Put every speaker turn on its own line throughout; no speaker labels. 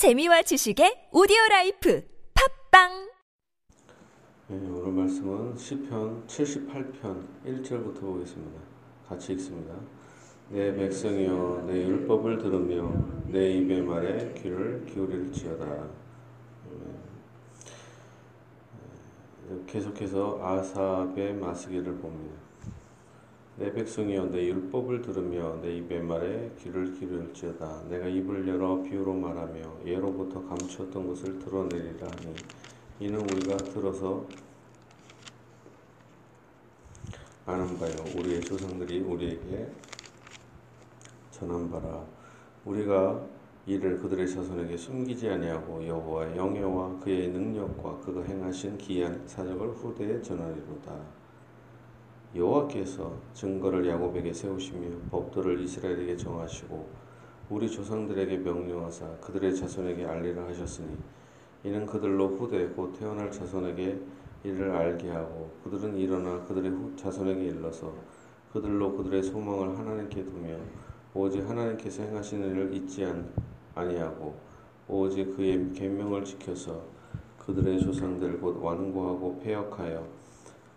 재미와 지식의 오디오 라이프 팟빵
네, 오늘 말씀은 시편 78편 1절부터 보겠습니다. 같이 읽습니다. 내 백성이여 내 율법을 들으며 내 입의 말에 귀를 기울일지어다. 네, 계속해서 아삽의 마스길을 봅니다. 내 백성이여 내 율법을 들으며 내 입의 말에 귀를 기울일지어다. 내가 입을 열어 비유로 말하며 예로부터 감추었던 것을 드러내리라 하니 이는 우리가 들어서 아는 바요. 우리의 조상들이 우리에게 전한 바라. 우리가 이를 그들의 자손에게 숨기지 아니하고 여호와의 영예와 그의 능력과 그가 행하신 기이한 사적을 후대에 전하리로다 여호와께서 증거를 야곱에게 세우시며 법도를 이스라엘에게 정하시고 우리 조상들에게 명령하사 그들의 자손에게 알리라 하셨으니 이는 그들로 후대 곧 태어날 자손에게 이를 알게 하고 그들은 일어나 그들의 자손에게 일러서 그들로 그들의 소망을 하나님께 두며 오직 하나님께서 행하시는 일을 잊지 아니하고 오직 그의 계명을 지켜서 그들의 조상들 곧 완고하고 폐역하여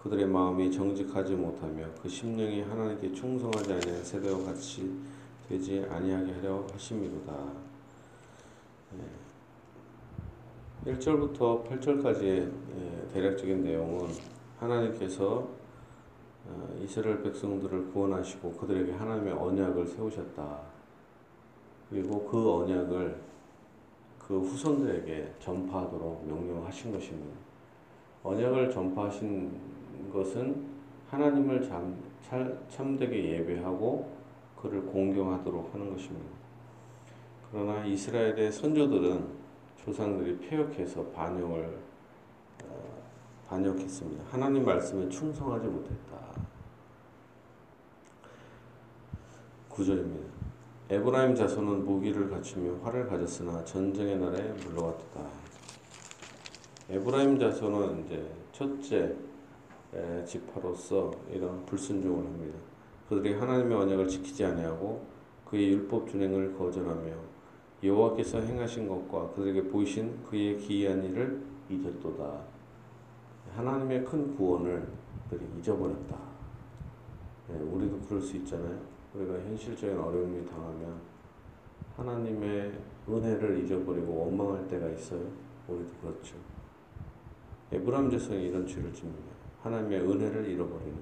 그들의 마음이 정직하지 못하며 그 심령이 하나님께 충성하지 아니한 세대와 같이 되지 아니하게 하려 하심이로다. 네. 1절부터 8절까지의 예, 대략적인 내용은 하나님께서 어, 이스라엘 백성들을 구원하시고 그들에게 하나님의 언약을 세우셨다. 그리고 그 언약을 그 후손들에게 전파하도록 명령하신 것입니다. 언약을 전파하신 것은 하나님을 참, 참되게 예배하고 그를 공경하도록 하는 것입니다. 그러나 이스라엘의 선조들은 조상들이 폐역해서 반역을 어, 반역했습니다. 하나님 말씀에 충성하지 못했다. 구절입니다. 에브라임 자손은 무기를 갖추며 활을 가졌으나 전쟁의 날에 물러갔다. 에브라임 자손은 이제 첫째 지파로서 이런 불순종을 합니다. 그들이 하나님의 언약을 지키지 아니하고 그의 율법 준행을 거절하며 여호와께서 행하신 것과 그들에게 보이신 그의 기이한 일을 잊었도다. 하나님의 큰 구원을 그들이 잊어버렸다. 네, 우리도 그럴 수 있잖아요. 우리가 현실적인 어려움이 당하면 하나님의 은혜를 잊어버리고 원망할 때가 있어요. 우리도 그렇죠. 에브람 자손이 이런 죄를 짓니다. 하나님의 은혜를 잃어버리는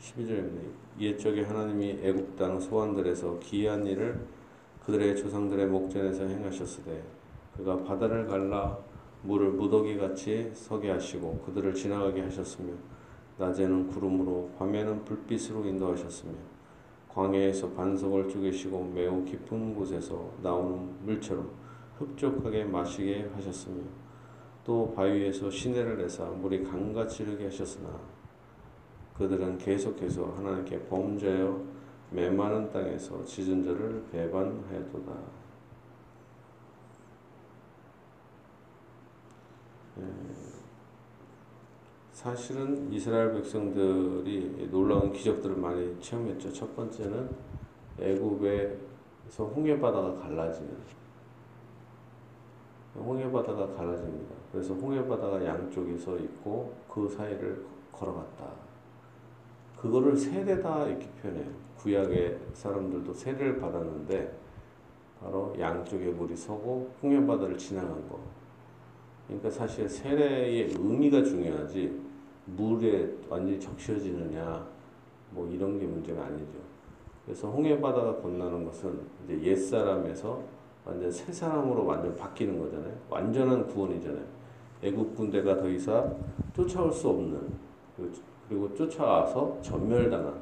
12절입니다. 옛적에 하나님이 애굽 땅 소환들에서 기이한 일을 그들의 조상들의 목전에서 행하셨으되 그가 바다를 갈라 물을 무더기 같이 서게 하시고 그들을 지나가게 하셨으며 낮에는 구름으로 밤에는 불빛으로 인도하셨으며 광야에서 반석을 쪼개시고 매우 깊은 곳에서 나오는 물처럼 흡족하게 마시게 하셨으며 또 바위에서 시내를 내사 물이 강같이 흐르게 하셨으나 그들은 계속해서 하나님께 범죄하여 메마른 땅에서 지은 자를 배반하였도다. 예, 사실은 이스라엘 백성들이 놀라운 기적들을 많이 체험했죠. 첫 번째는 애굽에서 홍해 바다가 갈라지는 홍해 바다가 갈라집니다. 그래서 홍해 바다가 양쪽에서 있고 그 사이를 걸어갔다. 그거를 세례다 이렇게 표현해요. 구약의 사람들도 세례를 받았는데 바로 양쪽에 물이 서고 홍해 바다를 지나간 거. 그러니까 사실 세례의 의미가 중요하지 물에 완전히 적셔지느냐 뭐 이런 게 문제가 아니죠. 그래서 홍해 바다가 건너는 것은 이제 옛 사람에서 완전 새 사람으로 완전 바뀌는 거잖아요. 완전한 구원이잖아요. 애국 군대가 더 이상 쫓아올 수 없는 그리고 쫓아와서 전멸당한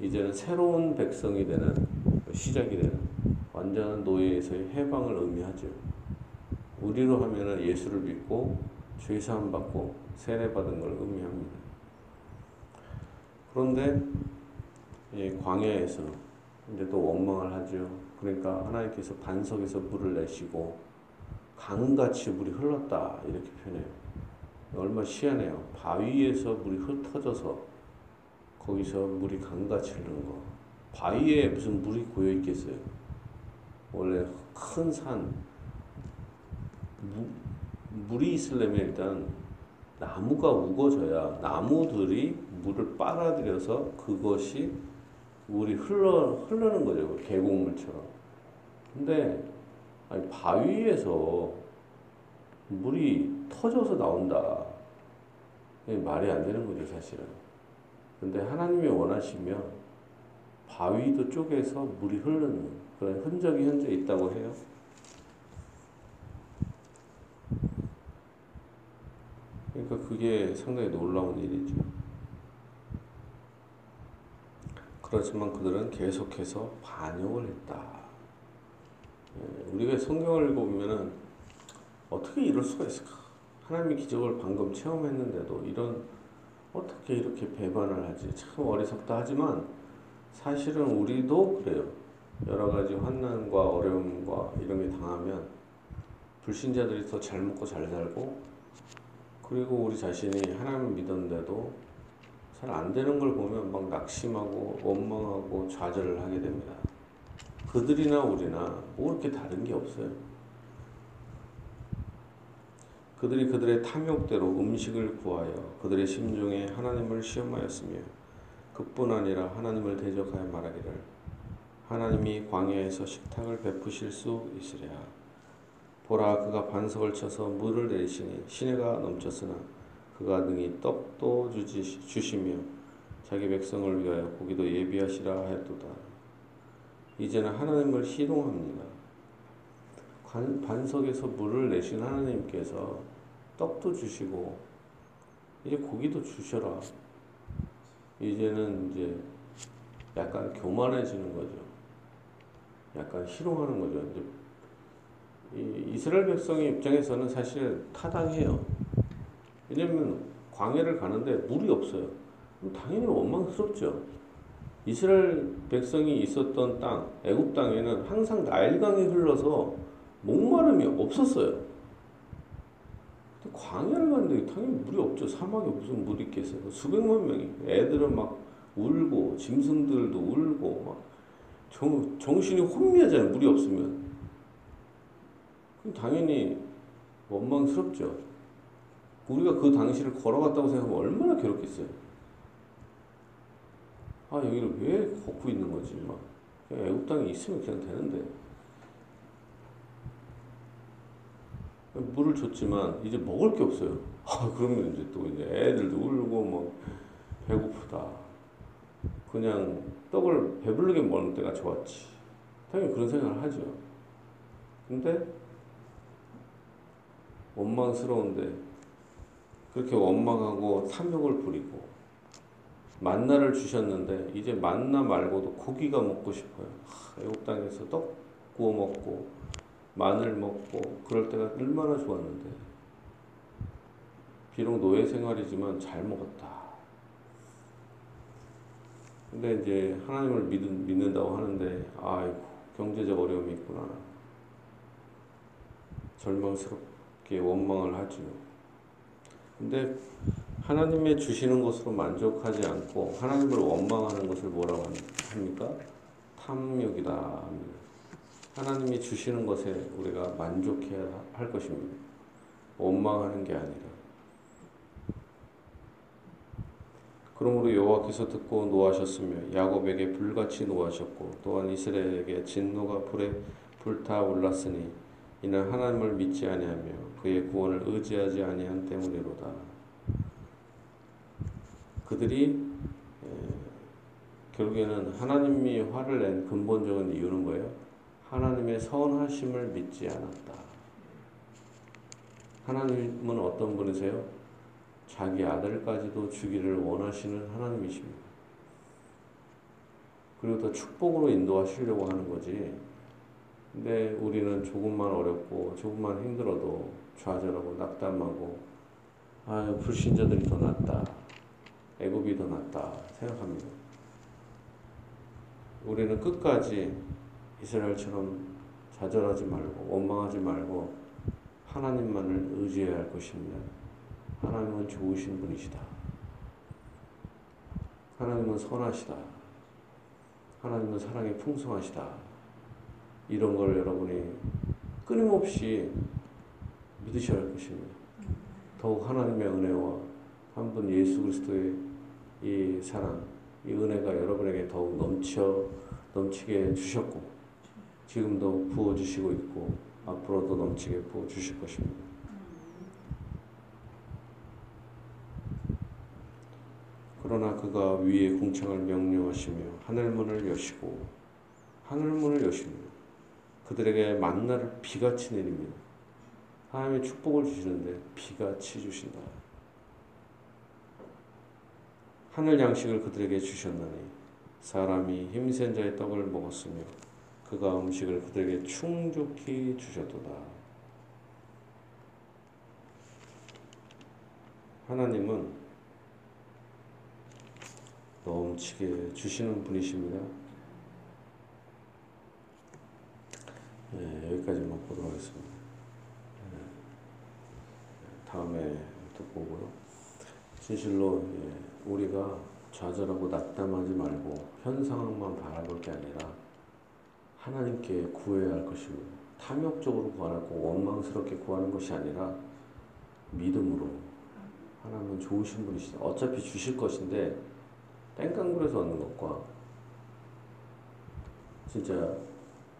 이제는 새로운 백성이 되는 시작이 되는 완전한 노예에서의 해방을 의미하죠. 우리로 하면은 예수를 믿고 죄 사함 받고 세례 받은 걸 의미합니다. 그런데 광야에서 이제 또 원망을 하죠. 그러니까 하나님께서 반석에서 물을 내시고 강같이 물이 흘렀다 이렇게 표현해요. 얼마 희한해요. 바위에서 물이 흩어져서 거기서 물이 강같이 흐르는 거. 바위에 무슨 물이 고여 있겠어요? 원래 큰 산, 무, 물이 있으려면 일단 나무가 우거져야 나무들이 물을 빨아들여서 그것이 물이 흘러 흐르는 거죠. 계곡물처럼. 근데 아니 바위에서 물이 터져서 나온다. 말이 안 되는 거죠, 사실은. 근데 하나님이 원하시면 바위도 쪼개서 물이 흐르는 그런 흔적이 현재 있다고 해요. 그러니까 그게 상당히 놀라운 일이죠. 그렇지만 그들은 계속해서 반역을 했다. 예, 우리가 성경을 읽어보면은 어떻게 이럴 수가 있을까? 하나님의 기적을 방금 체험했는데도 이런 어떻게 이렇게 배반을 하지? 참 어리석다 하지만 사실은 우리도 그래요. 여러 가지 환난과 어려움과 이런 게 당하면 불신자들이 더 잘 먹고 잘 살고 그리고 우리 자신이 하나님을 믿었는데도 잘 안 되는 걸 보면 막 낙심하고 원망하고 좌절을 하게 됩니다. 그들이나 우리나 뭐 이렇게 다른 게 없어요. 그들이 그들의 탐욕대로 음식을 구하여 그들의 심중에 하나님을 시험하였으며 그뿐 아니라 하나님을 대적하여 말하기를 하나님이 광야에서 식탁을 베푸실 수 있으랴 보라 그가 반석을 쳐서 물을 내리시니 시내가 넘쳤으나 그가 능히 떡도 주지, 주시며 자기 백성을 위하여 고기도 예비하시라 하였도다 이제는 하나님을 희롱합니다 반석에서 물을 내신 하나님께서 떡도 주시고 이제 고기도 주셔라. 이제는 이제 약간 교만해지는 거죠. 약간 희롱하는 거죠. 이제 이 이스라엘 백성의 입장에서는 사실 타당해요. 왜냐면 광야를 가는데 물이 없어요. 당연히 원망스럽죠. 이스라엘 백성이 있었던 땅, 애굽 땅에는 항상 나일강이 흘러서 목마름이 없었어요. 광야를 갔는데 당연히 물이 없죠. 사막에 무슨 물이 있겠어요. 수백만 명이. 애들은 막 울고, 짐승들도 울고, 막 정, 정신이 혼미하잖아요. 물이 없으면. 당연히 원망스럽죠. 우리가 그 당시를 걸어갔다고 생각하면 얼마나 괴롭겠어요. 아, 여기를 왜 걷고 있는 거지? 막. 애국 땅에 있으면 그냥 되는데. 물을 줬지만 이제 먹을 게 없어요. 아, 그러면 이제 또 이제 애들도 울고 뭐 배고프다. 그냥 떡을 배부르게 먹는 때가 좋았지. 당연히 그런 생각을 하죠. 근데 원망스러운데 그렇게 원망하고 탐욕을 부리고 만나를 주셨는데 이제 만나 말고도 고기가 먹고 싶어요. 애국 땅에서 떡 구워 먹고 마늘 먹고 그럴 때가 얼마나 좋았는데 비록 노예 생활이지만 잘 먹었다. 근데 이제 하나님을 믿는, 믿는다고 하는데 아이고 경제적 어려움이 있구나. 절망스럽게 원망을 하죠. 근데 하나님의 주시는 것으로 만족하지 않고 하나님을 원망하는 것을 뭐라고 합니까? 탐욕이다. 하나님이 주시는 것에 우리가 만족해야 할 것입니다. 원망하는 게 아니라. 그러므로 여호와께서 듣고 노하셨으며 야곱에게 불같이 노하셨고 또한 이스라엘에게 진노가 불에 불타 올랐으니 이는 하나님을 믿지 아니하며 그의 구원을 의지하지 아니한 때문이로다. 그들이 결국에는 하나님이 화를 낸 근본적인 이유는 뭐예요? 하나님의 선하심을 믿지 않았다. 하나님은 어떤 분이세요? 자기 아들까지도 주기를 원하시는 하나님이십니다. 그리고 더 축복으로 인도하시려고 하는 거지. 근데 우리는 조금만 어렵고 조금만 힘들어도 좌절하고 낙담하고 아 불신자들이 더 낫다. 애굽이 더 낫다 생각합니다. 우리는 끝까지 이스라엘처럼 좌절하지 말고 원망하지 말고 하나님만을 의지해야 할 것입니다. 하나님은 좋으신 분이시다. 하나님은 선하시다. 하나님은 사랑이 풍성하시다. 이런 걸 여러분이 끊임없이 믿으셔야 할 것입니다. 더욱 하나님의 은혜와 한 분 예수 그리스도의 이 사랑, 이 은혜가 여러분에게 더욱 넘쳐 넘치게 주셨고 지금도 부어 주시고 있고 앞으로도 넘치게 부어 주실 것입니다. 그러나 그가 위에 궁창을 명령하시며 하늘문을 여시고 하늘문을 여십니다. 그들에게 만나를 비같이 내립니다. 하나님의 축복을 주시는데 비같이 주신다. 하늘 양식을 그들에게 주셨나니 사람이 힘센 자의 떡을 먹었으며 그가 음식을 그들에게 충족히 주셨도다. 하나님은 넘치게 주시는 분이십니다. 네, 여기까지만 보도록 하겠습니다. 네, 다음에 또 보고요. 진실로 예, 우리가 좌절하고 낙담하지 말고 현 상황만 바라볼 게 아니라 하나님께 구해야 할 것입니다. 탐욕적으로 구하고 원망스럽게 구하는 것이 아니라 믿음으로 하나님은 좋으신 분이시다. 어차피 주실 것인데 땡깡굴에서 얻는 것과 진짜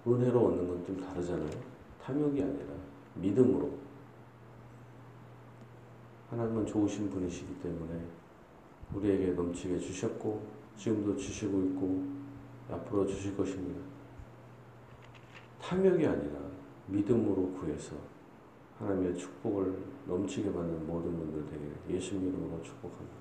은혜로 얻는 건 좀 다르잖아요. 탐욕이 아니라 믿음으로 하나님은 좋으신 분이시기 때문에 우리에게 넘치게 주셨고 지금도 주시고 있고 앞으로 주실 것입니다. 탐욕이 아니라 믿음으로 구해서 하나님의 축복을 넘치게 받는 모든 분들 되게 예수님 이름으로 축복합니다.